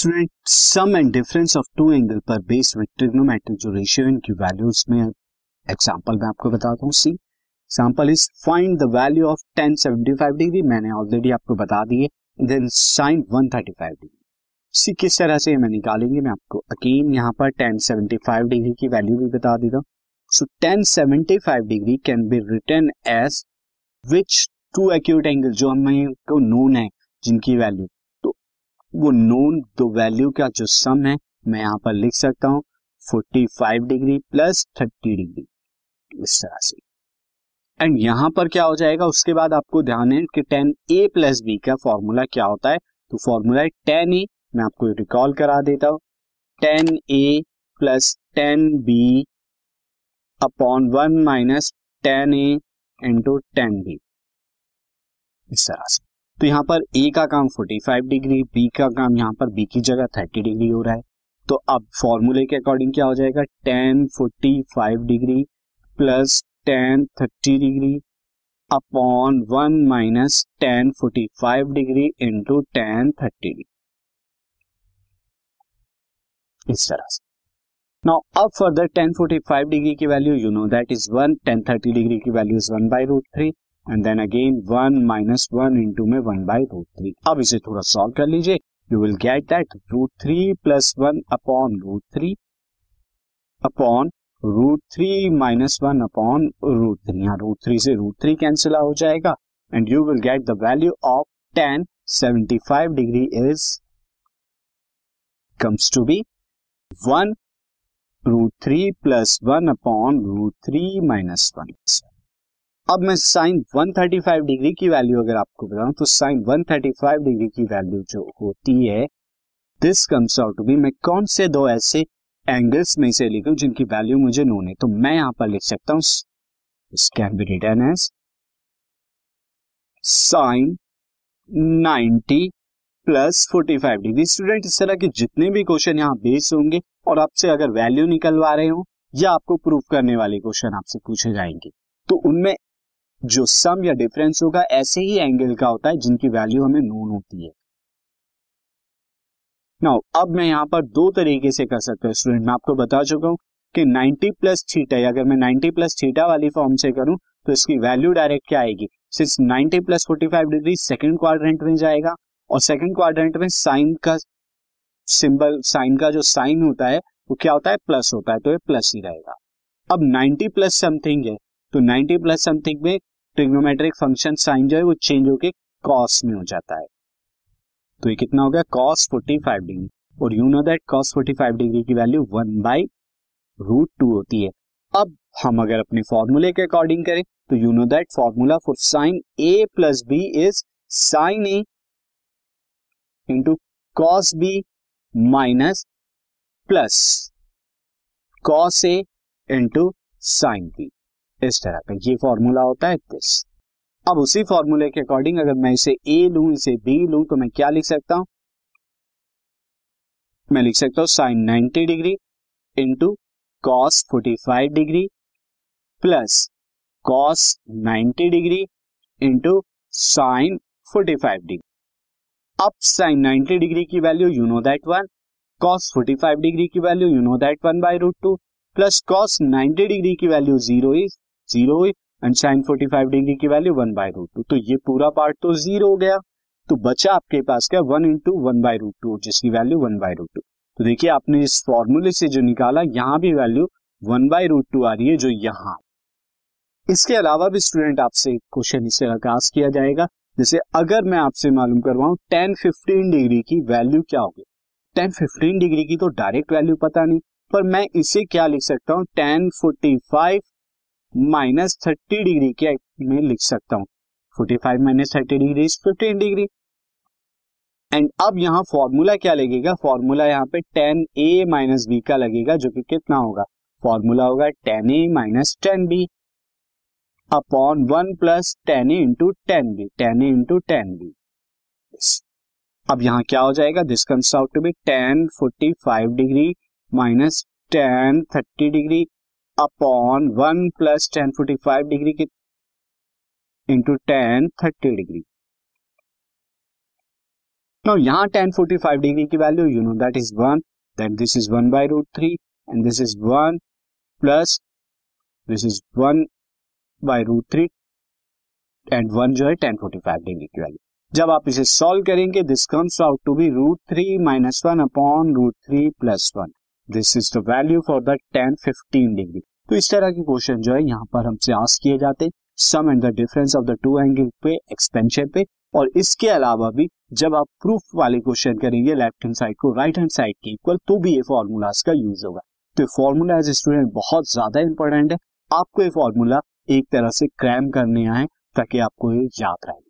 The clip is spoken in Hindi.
Student sum and difference of two angle पर बेस्ड विद ट्रिग्नोमेट्रिक जो रेशियो इनकी वैल्यूज़ में एग्जांपल मैं आपको बताता हूँ see example is find the value of tan seventy five degree मैंने ऑलरेडी आपको बता दिए then sine one thirty five degree see किस तरह से हमें निकालेंगे, मैं आपको अगेन यहाँ पर टेन सेवेंटी फाइव डिग्री की वैल्यू भी बता देता हूँ. So tan seventy five degree can be written as which two acute angle जो हमें को नोन है जिनकी वैल्यू वो नोन दो वैल्यू का जो सम है, मैं यहाँ पर लिख सकता हूँ 45 डिग्री प्लस 30 डिग्री इस तरह से। एंड यहाँ पर क्या हो जाएगा, उसके बाद आपको ध्यान है कि टेन ए प्लस बी का फॉर्मूला क्या होता है। तो फॉर्मूला है टेन ए मैं आपको रिकॉल करा देता हूँ। Tan A plus tan B upon one minus tan A into tan B इस तरह से। तो यहाँ पर ए का काम 45 डिग्री बी का काम यहाँ पर बी की जगह 30 डिग्री हो रहा है। तो अब फॉर्मूले के अकॉर्डिंग क्या हो जाएगा? Tan forty five degree plus tan thirty degree upon one minus tan forty five degree into tan thirty degree इस तरह से। नाउ अब further tan forty five degree की value you know that is one tan thirty degree की value is one by root three and then again one minus one into में वन बाई रूट थ्री अब इसे थोड़ा सॉल्व कर लीजिए। You will get that root three plus one upon root three upon root three minus one upon root three यहाँ रूट थ्री से रूट थ्री कैंसिल हो जाएगा। And you will get the value of tan seventy five degree is comes to be one root three plus one upon root three minus one अब मैं साइन 135 डिग्री की वैल्यू अगर आपको बताऊँ तो साइन 135 डिग्री की वैल्यू जो होती है this comes out to be मैं कौन से दो ऐसे एंगल्स में से लिखूं जिनकी वैल्यू मुझे नोन है तो मैं यहाँ पर लिख सकता हूँ this can be written as sine 90 plus 45 degree. Student, इस तरह के जितने भी क्वेश्चन यहाँ बेस होंगे और आपसे अगर वैल्यू निकलवा रहे हो या आपको प्रूफ करने वाले क्वेश्चन आपसे पूछे जाएँगे तो उनमें जो सम या डिफरेंस होगा, ऐसे ही एंगल का होता है जिनकी वैल्यू हमें नोन होती है। नाउ अब मैं यहाँ पर दो तरीके से कर सकता हूँ स्टूडेंट मैं आपको बता चुका हूँ कि 90 प्लस थीटा अगर मैं 90 प्लस थीटा वाली फॉर्म से करूँ तो इसकी वैल्यू डायरेक्ट क्या आएगी? Since 90 plus 45 degree second quadrant में जाएगा, और सेकंड क्वाड्रेंट में साइन का सिंबल साइन का जो साइन होता है, वो क्या होता है? प्लस होता है तो ये प्लस ही रहेगा। अब 90 प्लस समथिंग है तो 90 प्लस समथिंग में ट्रिग्नोमेट्रिक फ़ंक्शन साइन जो है वो चेंज होके कॉस में हो जाता है। तो ये कितना हो गया? Cos 45 degree. और you know that cos 45 degree की value one by root two होती है। अब हम अगर अपने फॉर्मूले के अकॉर्डिंग करें तो you know that formula for sine A plus B is sine A into cos B minus plus cos A into sine B इस तरह का ये फॉर्मूला होता है दिस अब उसी फॉर्मूले के अकॉर्डिंग अगर मैं इसे ए लू, इसे बी लू तो मैं क्या लिख सकता हूँ? मैं लिख सकता हूँ sine 90 degree into cos 45 degree plus cos 90 degree into sine 45 degree अब साइन 90 डिग्री की value you know that one cos 45 degree की value you know that one by root two plus cos 90 degree की वैल्यू ज़ीरो इज़ ज़ीरो हुई एंड साइन 45 डिग्री की value one by root two तो ये पूरा पार्ट तो ज़ीरो हो गया। तो बचा आपके पास क्या? One into one by root two जिसकी value one by root two तो देखिए, आपने इस फॉर्मूले से जो निकाला, यहाँ भी value one by root two आ रही है, जो यहाँ। इसके अलावा भी स्टूडेंट आपसे क्वेश्चन इस तरह का आस किया जाएगा। जैसे, अगर मैं आपसे मालूम करवाऊं टेन फिफ्टीन डिग्री की वैल्यू क्या होगी? टेन फिफ्टीन डिग्री की तो डायरेक्ट वैल्यू पता नहीं, पर मैं इसे क्या लिख सकता हूँ? Tan forty five minus thirty degree के में लिख सकता हूँ। Forty five minus thirty degree fifteen degree. And अब यहाँ फॉर्मूला क्या लगेगा? फॉर्मूला यहाँ पे टेन ए माइनस बी का लगेगा, जो कि कितना होगा? फॉर्मूला होगा tan A minus tan B upon one plus tan A into tan B, tan A into tan B. अब यहाँ क्या हो जाएगा? This comes out to be tan forty five degree minus tan thirty degree. Upon one plus tan forty five degree की into tan thirty degree now यहाँ टेन फोर्टी फाइव डिग्री की value you know that is one then this is one by root three and this is one plus this is one by root three and one जो है टेन फोर्टी फाइव डिग्री की वैल्यू जब आप इसे सॉल्व करेंगे this comes out to be root three minus one upon root three plus one this is the value for the tan fifteen degree तो इस तरह के क्वेश्चन जो है, यहाँ पर हमसे आस्क किए जाते हैं। Sum and the difference of the two angle पे एक्सपेंशन पे, और इसके अलावा भी जब आप प्रूफ वाले क्वेश्चन करेंगे लेफ़्ट हैंड साइड को राइट हैंड साइड के इक्वल तो भी ये फॉर्मूलाज का यूज़ होगा। तो फॉर्मूला एज स्टूडेंट बहुत ज़्यादा इंपॉर्टेंट है। आपको ये फॉर्मूला एक तरह से क्रैम करने आए ताकि आपको ये याद रहे।